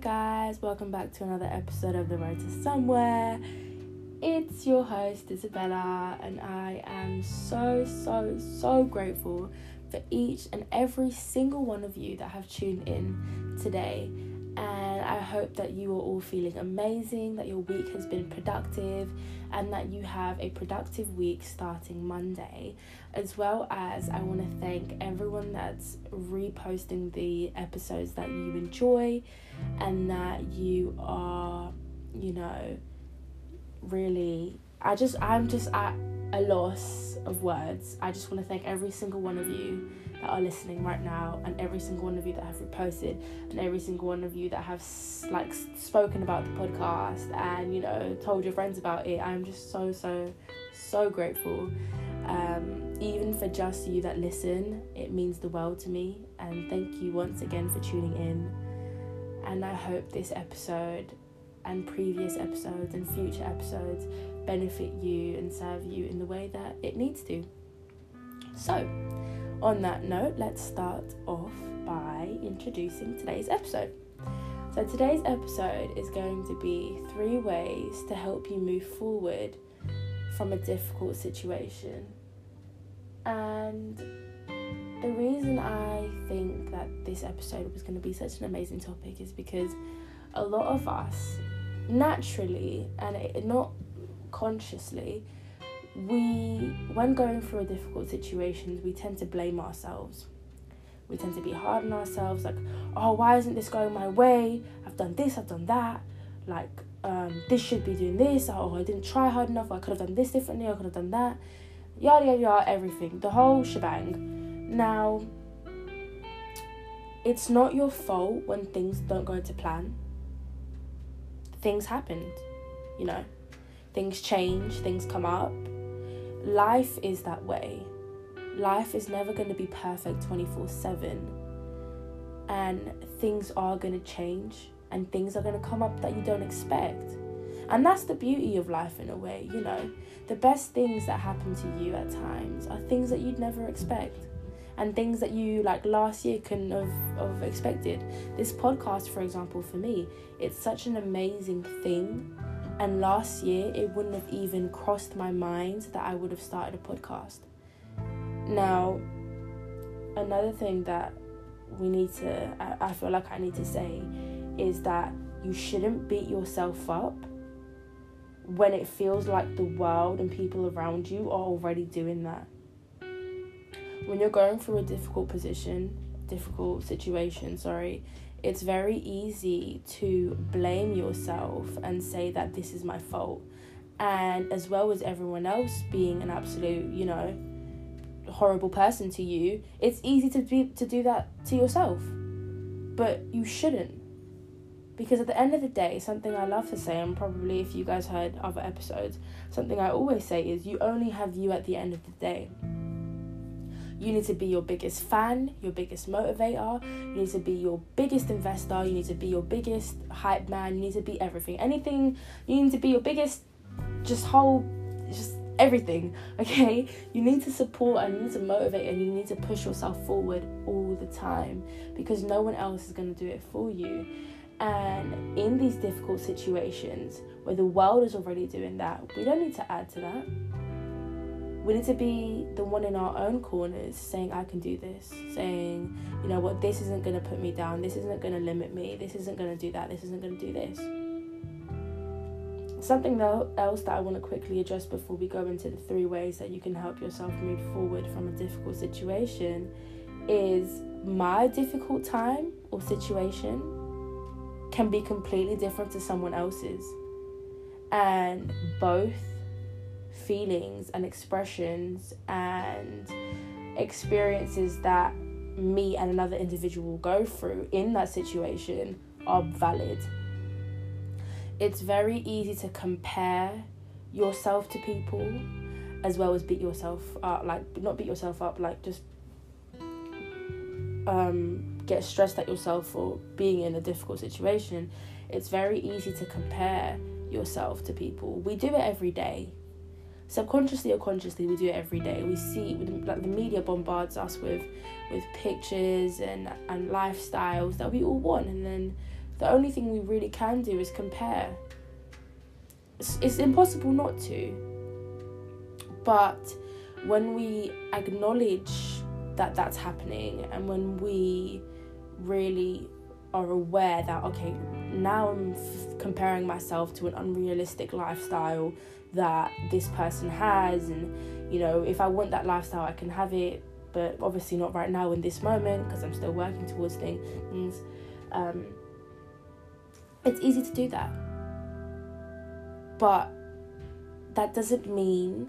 guys, welcome back to another episode of The Road to Somewhere. It's your host, Isabella, and I am so, so, so grateful for each and every single one of you that have tuned in today. And I hope that you are all feeling amazing, that your week has been productive, and that you have a productive week starting Monday. As well as, I want to thank everyone that's reposting the episodes that you enjoy and that you are, you know, really. I just, I'm just at a loss of words. I just want to thank every single one of you that are listening right now and every single one of you that have reposted and every single one of you that have like spoken about the podcast and you know told your friends about it. I'm just so so so grateful. Um, even for just you that listen it means the world to me. And thank you once again for tuning in. And i hope this episode and previous episodes and future episodes benefit you and serve you in the way that it needs to so on that note, let's start off by introducing today's episode. So, today's episode is going to be three ways to help you move forward from a difficult situation. And the reason I think that this episode was going to be such an amazing topic is because a lot of us naturally and it, not consciously we when going through a difficult situation we tend to blame ourselves. We tend to be hard on ourselves like oh why isn't this going my way? I've done this i've done that. Like um, this should be doing this oh i didn't try hard enough i could have done this differently i could have done that. Yada yada yada everything. The whole shebang. Now it's not your fault when things don't go to plan. Things happened you know things change things come up life is that way. Life is never going to be perfect 24 7. And things are going to change and things are going to come up that you don't expect. And that's the beauty of life in a way, you know. The best things that happen to you at times are things that you'd never expect. And things that you like last year couldn't have, have expected. This podcast, for example, for me, it's such an amazing thing and last year, it wouldn't have even crossed my mind that I would have started a podcast. Now, another thing that we need to, I, I feel like I need to say, is that you shouldn't beat yourself up when it feels like the world and people around you are already doing that. When you're going through a difficult position, difficult situation, sorry, it's very easy to blame yourself and say that this is my fault. And as well as everyone else being an absolute, you know, horrible person to you, it's easy to be to do that to yourself. But you shouldn't. Because at the end of the day, something I love to say, and probably if you guys heard other episodes, something I always say is you only have you at the end of the day. You need to be your biggest fan, your biggest motivator. You need to be your biggest investor. You need to be your biggest hype man. You need to be everything. Anything, you need to be your biggest, just whole, just everything, okay? You need to support and you need to motivate and you need to push yourself forward all the time because no one else is going to do it for you. And in these difficult situations where the world is already doing that, we don't need to add to that we need to be the one in our own corners saying i can do this saying you know what? This isn't going to put me down. This isn't going to limit me. This isn't going to do that. This isn't going to do this. Something else that i want to quickly address before we go into the three ways that you can help yourself move forward from a difficult situation is my difficult time or situation can be completely different to someone else's. And both feelings and expressions and experiences that me and another individual go through in that situation are valid. It's very easy to compare yourself to people as well as beat yourself up like not beat yourself up like just um, get stressed at yourself for being in a difficult situation. It's very easy to compare yourself to people. We do it every day subconsciously or consciously we do it every day we see like the media bombards us with with pictures and and lifestyles that we all want and then the only thing we really can do is compare. It's, it's impossible not to. But when we acknowledge that that's happening and when we really are aware that okay now i'm f- comparing myself to an unrealistic lifestyle that this person has and you know if i want that lifestyle i can have it but obviously not right now in this moment because i'm still working towards things um, it's easy to do that but that doesn't mean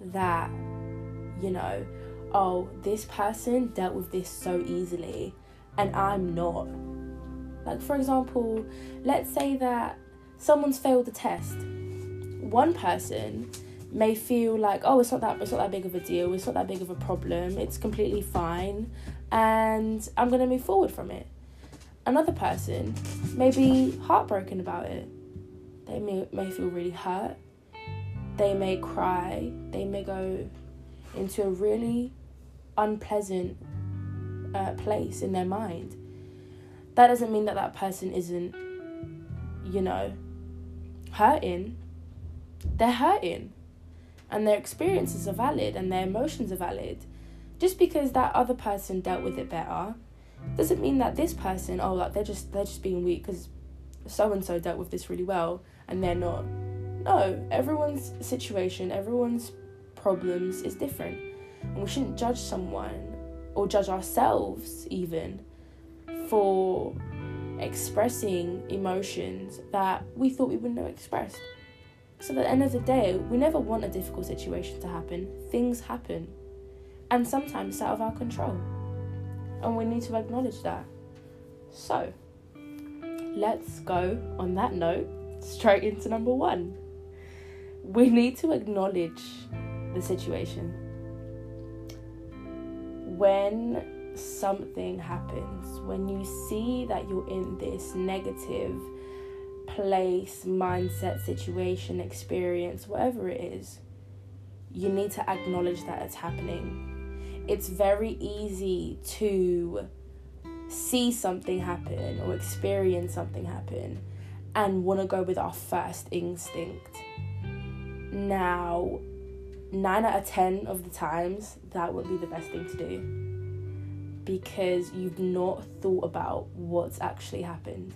that you know oh this person dealt with this so easily and I'm not. Like, for example, let's say that someone's failed a test. One person may feel like, oh, it's not that it's not that big of a deal, it's not that big of a problem, it's completely fine, and I'm gonna move forward from it. Another person may be heartbroken about it. They may, may feel really hurt. They may cry. They may go into a really unpleasant uh, place in their mind. That doesn't mean that that person isn't, you know, hurting. They're hurting. And their experiences are valid and their emotions are valid. Just because that other person dealt with it better doesn't mean that this person, oh, like they're just they're just being weak because so and so dealt with this really well and they're not. No, everyone's situation, everyone's problems is different. And we shouldn't judge someone or judge ourselves even for expressing emotions that we thought we wouldn't have expressed. So at the end of the day, we never want a difficult situation to happen. Things happen. And sometimes it's out of our control. And we need to acknowledge that. So let's go on that note straight into number one. We need to acknowledge the situation when something happens, when you see that you're in this negative place, mindset, situation, experience, whatever it is, you need to acknowledge that it's happening. It's very easy to see something happen or experience something happen and want to go with our first instinct. Now, nine out of ten of the times, that would be the best thing to do because you've not thought about what's actually happened.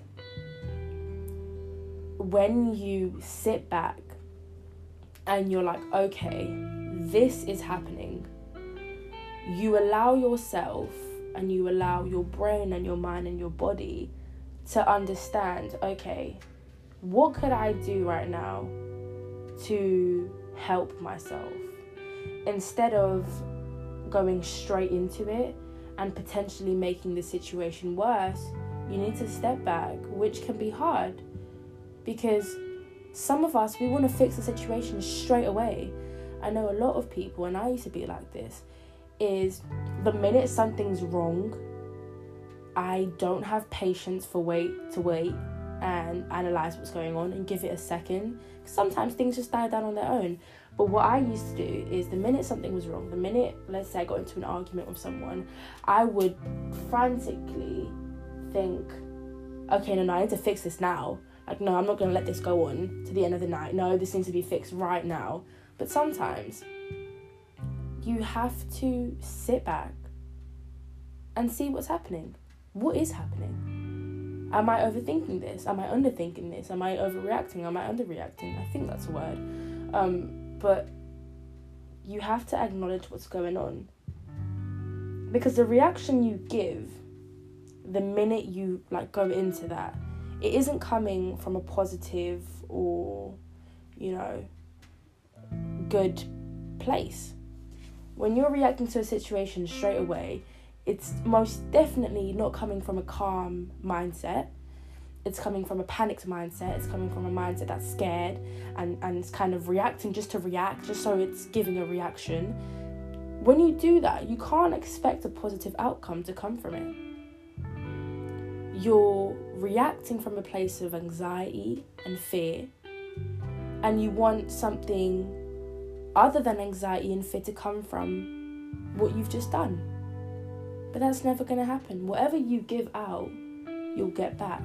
When you sit back and you're like, okay, this is happening, you allow yourself and you allow your brain and your mind and your body to understand, okay, what could I do right now to help myself? instead of going straight into it and potentially making the situation worse, you need to step back, which can be hard because some of us we want to fix the situation straight away. I know a lot of people, and I used to be like this, is the minute something's wrong, I don't have patience for wait to wait and analyze what's going on and give it a second. Sometimes things just die down on their own. But what I used to do is the minute something was wrong, the minute, let's say, I got into an argument with someone, I would frantically think, okay, no, no, I need to fix this now. Like, no, I'm not going to let this go on to the end of the night. No, this needs to be fixed right now. But sometimes you have to sit back and see what's happening. What is happening? Am I overthinking this? Am I underthinking this? Am I overreacting? Am I underreacting? I think that's a word. Um, but you have to acknowledge what's going on because the reaction you give the minute you like go into that it isn't coming from a positive or you know good place. When you're reacting to a situation straight away it's most definitely not coming from a calm mindset. It's coming from a panicked mindset. It's coming from a mindset that's scared and and it's kind of reacting just to react just so it's giving a reaction. When you do that you can't expect a positive outcome to come from it you're reacting from a place of anxiety and fear and you want something other than anxiety and fear to come from what you've just done but that's never going to happen whatever you give out you'll get back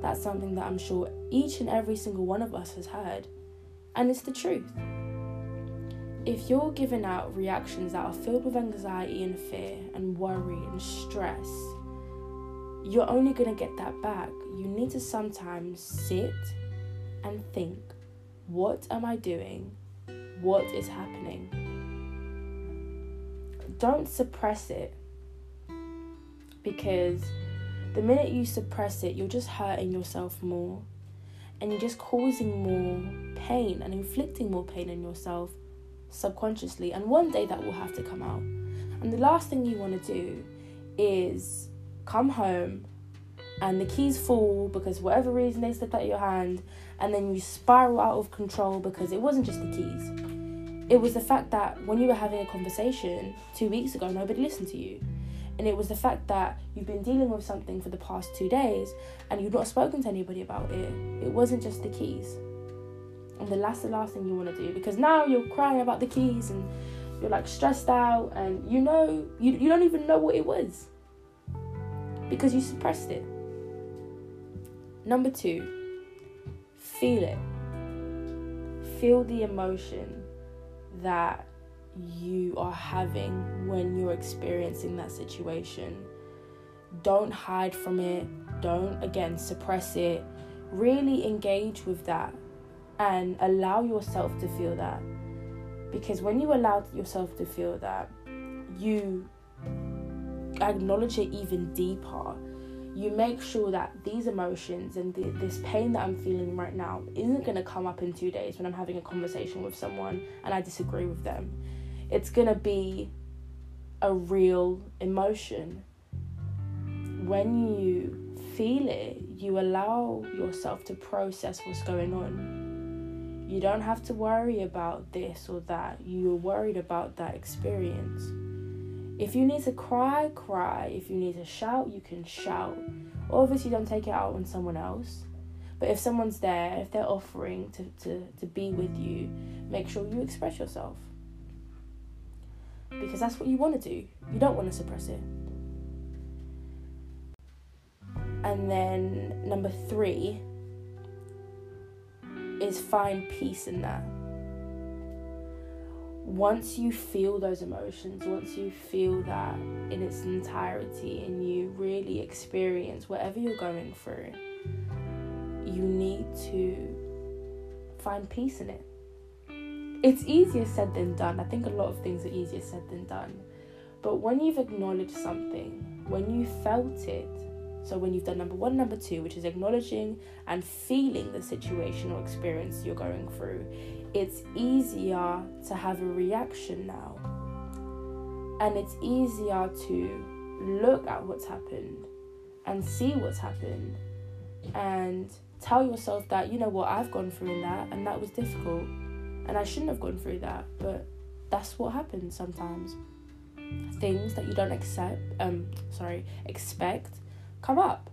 That's something that I'm sure each and every single one of us has heard. And it's the truth. If you're giving out reactions that are filled with anxiety and fear and worry and stress, you're only going to get that back. You need to sometimes sit and think what am I doing? What is happening? Don't suppress it because the minute you suppress it, you're just hurting yourself more and you're just causing more pain and inflicting more pain on yourself subconsciously. And one day that will have to come out. And the last thing you want to do is come home and the keys fall because whatever reason they slipped out of your hand and then you spiral out of control because it wasn't just the keys. It was the fact that when you were having a conversation two weeks ago, nobody listened to you. And it was the fact that you've been dealing with something for the past two days and you've not spoken to anybody about it. It wasn't just the keys. And the last the last thing you want to do because now you're crying about the keys and you're like stressed out and you know you, you don't even know what it was because you suppressed it. Number two, feel it. Feel the emotion that you are having when you're experiencing that situation. Don't hide from it. Don't, again, suppress it. Really engage with that and allow yourself to feel that. Because when you allow yourself to feel that, you acknowledge it even deeper you make sure that these emotions and the, this pain that I'm feeling right now isn't going to come up in two days when I'm having a conversation with someone and I disagree with them. It's going to be a real emotion. When you feel it, you allow yourself to process what's going on. You don't have to worry about this or that. You're worried about that experience. If you need to cry, cry. If you need to shout, you can shout. Obviously, don't take it out on someone else. But if someone's there, if they're offering to, to, to be with you, make sure you express yourself. Because that's what you want to do. You don't want to suppress it. And then number three is find peace in that once you feel those emotions, once you feel that in its entirety and you really experience whatever you're going through, you need to find peace in it. It's easier said than done. I think a lot of things are easier said than done. But when you've acknowledged something, when you felt it, so when you've done number one, number two, which is acknowledging and feeling the situation or experience you're going through, it's easier to have a reaction now. And it's easier to look at what's happened and see what's happened and tell yourself that, you know what, I've gone through that and that was difficult and I shouldn't have gone through that, but that's what happens sometimes. Things that you don't accept, um, sorry, expect come up.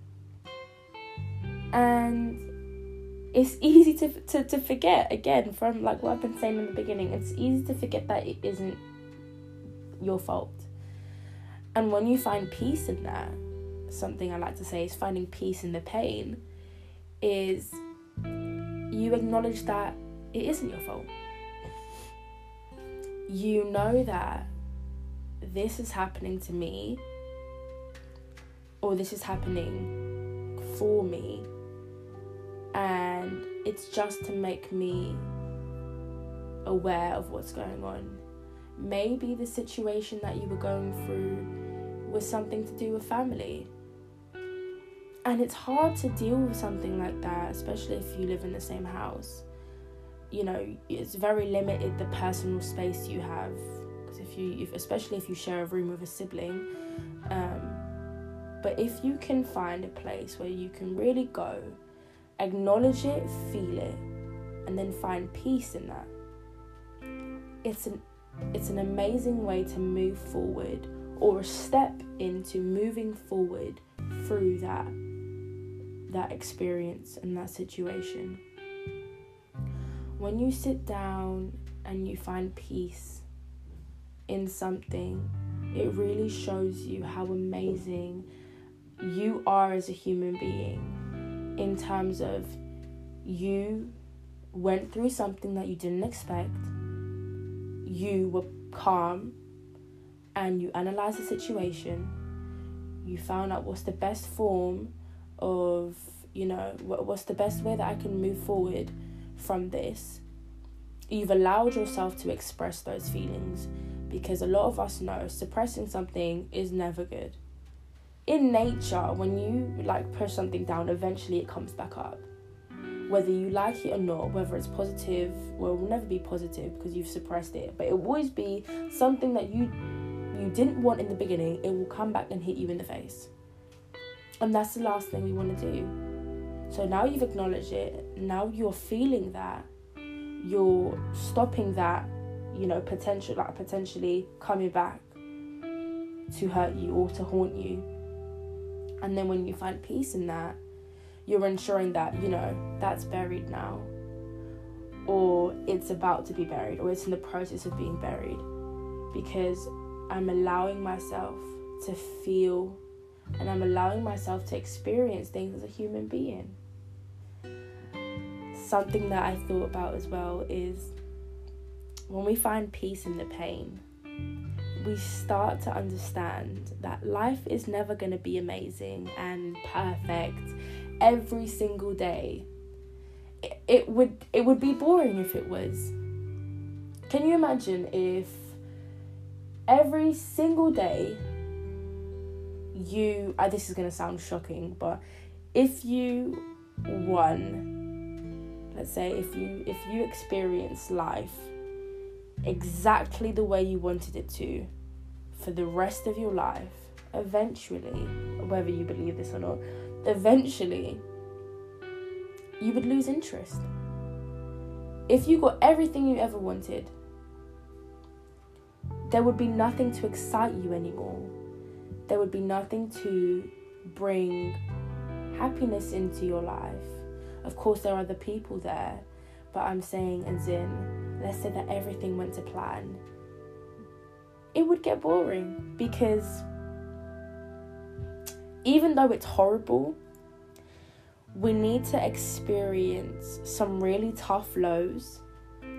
And it's easy to, to, to forget again from like what I've been saying in the beginning. It's easy to forget that it isn't your fault. And when you find peace in that, something I like to say is finding peace in the pain, is you acknowledge that it isn't your fault. You know that this is happening to me, or this is happening for me and it's just to make me aware of what's going on. Maybe the situation that you were going through was something to do with family. And it's hard to deal with something like that, especially if you live in the same house. You know, it's very limited the personal space you have. Because if you, if, especially if you share a room with a sibling, um, but if you can find a place where you can really go acknowledge it, feel it, and then find peace in that. It's an it's an amazing way to move forward or a step into moving forward through that that experience and that situation. When you sit down and you find peace in something, it really shows you how amazing you are as a human being in terms of you went through something that you didn't expect, you were calm, and you analyzed the situation. You found out what's the best form of, you know, what's the best way that I can move forward from this. You've allowed yourself to express those feelings because a lot of us know suppressing something is never good. In nature, when you like push something down, eventually it comes back up whether you like it or not, whether it's positive, well, it will never be positive because you've suppressed it, but it will always be something that you you didn't want in the beginning. It will come back and hit you in the face, and that's the last thing we want to do. So now you've acknowledged it. Now you're feeling that. You're stopping that, you know, potential like potentially coming back to hurt you or to haunt you. And then when you find peace in that, you're ensuring that, you know, that's buried now. Or it's about to be buried, or it's in the process of being buried. Because I'm allowing myself to feel and I'm allowing myself to experience things as a human being. Something that I thought about as well is when we find peace in the pain, we start to understand that life is never going to be amazing and perfect every single day. It, it would it would be boring if it was. Can you imagine if every single day you uh, this is going to sound shocking, but if you won let's say if you if you experience life exactly the way you wanted it to for the rest of your life eventually whether you believe this or not eventually you would lose interest. If you got everything you ever wanted, there would be nothing to excite you anymore. There would be nothing to bring happiness into your life. Of course, there are other people there, but I'm saying, as in, let's say that everything went to plan, it would get boring because even though it's horrible, we need to experience some really tough lows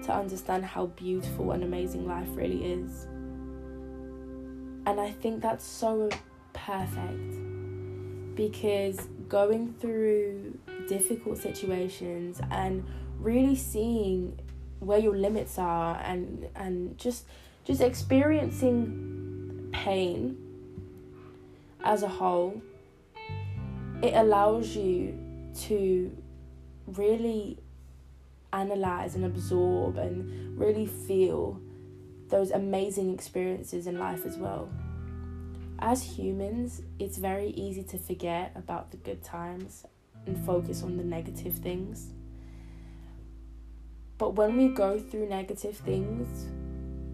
to understand how beautiful and amazing life really is. And I think that's so perfect because going through difficult situations and really seeing where your limits are and and just just experiencing pain as a whole it allows you to really analyze and absorb and really feel those amazing experiences in life as well. As humans, it's very easy to forget about the good times and focus on the negative things. But when we go through negative things,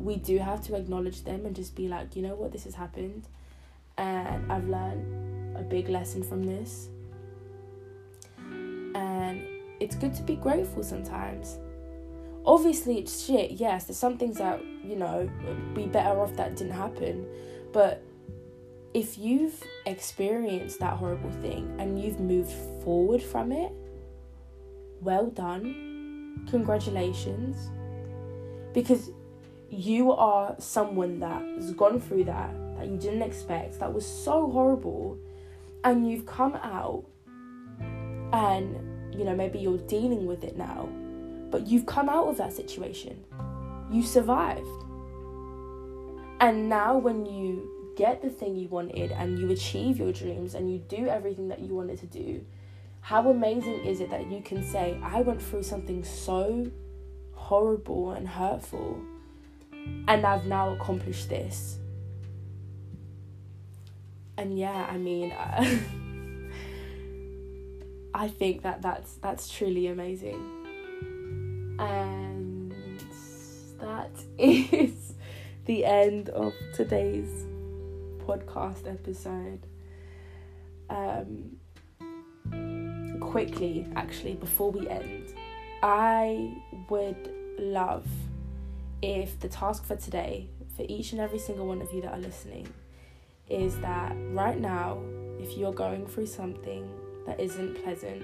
we do have to acknowledge them and just be like, you know what, this has happened. And I've learned a big lesson from this. And it's good to be grateful sometimes. Obviously, it's shit, yes, there's some things that, you know, be better off that didn't happen. But if you've experienced that horrible thing and you've moved forward from it, well done. Congratulations. Because you are someone that has gone through that, that you didn't expect, that was so horrible, and you've come out and you know maybe you're dealing with it now but you've come out of that situation. You survived. And now when you get the thing you wanted and you achieve your dreams and you do everything that you wanted to do how amazing is it that you can say i went through something so horrible and hurtful and i've now accomplished this and yeah, I mean, uh, I think that that's that's truly amazing, and that is the end of today's podcast episode. Um, quickly, actually, before we end, I would love if the task for today, for each and every single one of you that are listening, is that right now, if you're going through something that isn't pleasant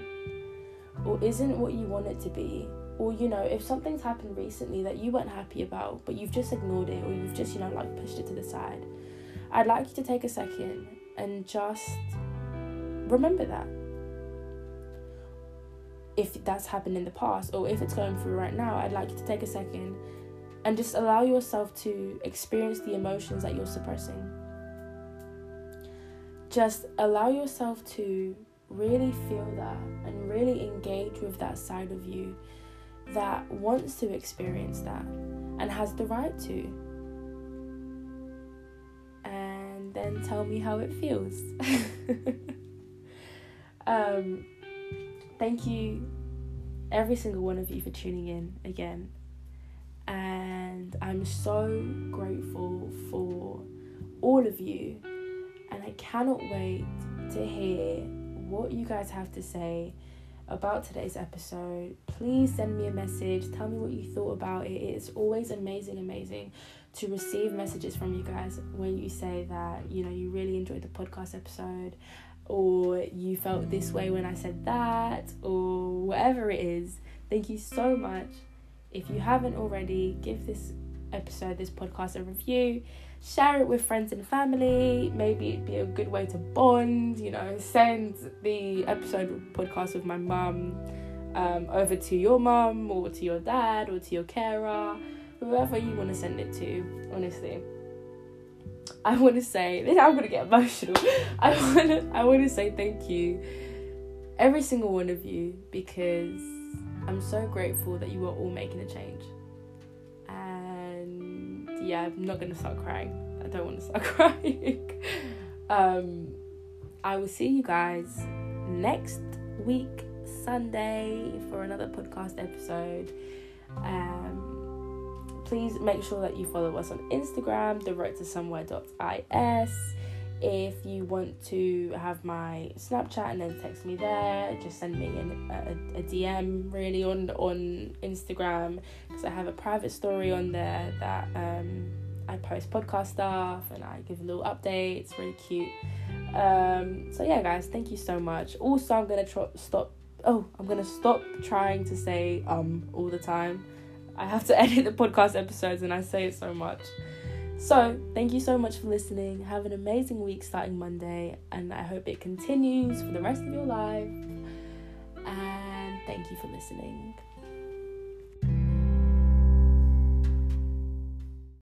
or isn't what you want it to be or you know if something's happened recently that you weren't happy about but you've just ignored it or you've just you know like pushed it to the side i'd like you to take a second and just remember that. If that's happened in the past or if it's going through right now i'd like you to take a second and just allow yourself to experience the emotions that you're suppressing just allow yourself to really feel that and really engage with that side of you that wants to experience that and has the right to. And then tell me how it feels. um, thank you, every single one of you, for tuning in again. And I'm so grateful for all of you. And I cannot wait to hear what you guys have to say about today's episode. Please send me a message. Tell me what you thought about it. It's always amazing, amazing to receive messages from you guys when you say that, you know, you really enjoyed the podcast episode or you felt this way when I said that or whatever it is. Thank you so much. If you haven't already, give this episode, this podcast a review share it with friends and family. Maybe it'd be a good way to bond, you know, send the episode podcast with my mum um, over to your mum or to your dad or to your carer, whoever you want to send it to, honestly. I want to say, I'm to get emotional. I want I want to say thank you every single one of you because I'm so grateful that you are all making a change And yeah, I'm not gonna start crying. I don't want to start crying. um, I will see you guys next week, Sunday, for another podcast episode. Um, please make sure that you follow us on Instagram, the road to somewhere.is. If you want to have my Snapchat and then text me there, just send me an, a, a DM really on on Instagram because I have a private story on there that um, I post podcast stuff and I give little update. It's really cute. Um, so yeah, guys, thank you so much. Also, I'm gonna tr- stop. Oh, I'm gonna stop trying to say um all the time. I have to edit the podcast episodes and I say it so much. So, thank you so much for listening. Have an amazing week starting Monday, and I hope it continues for the rest of your life. And thank you for listening.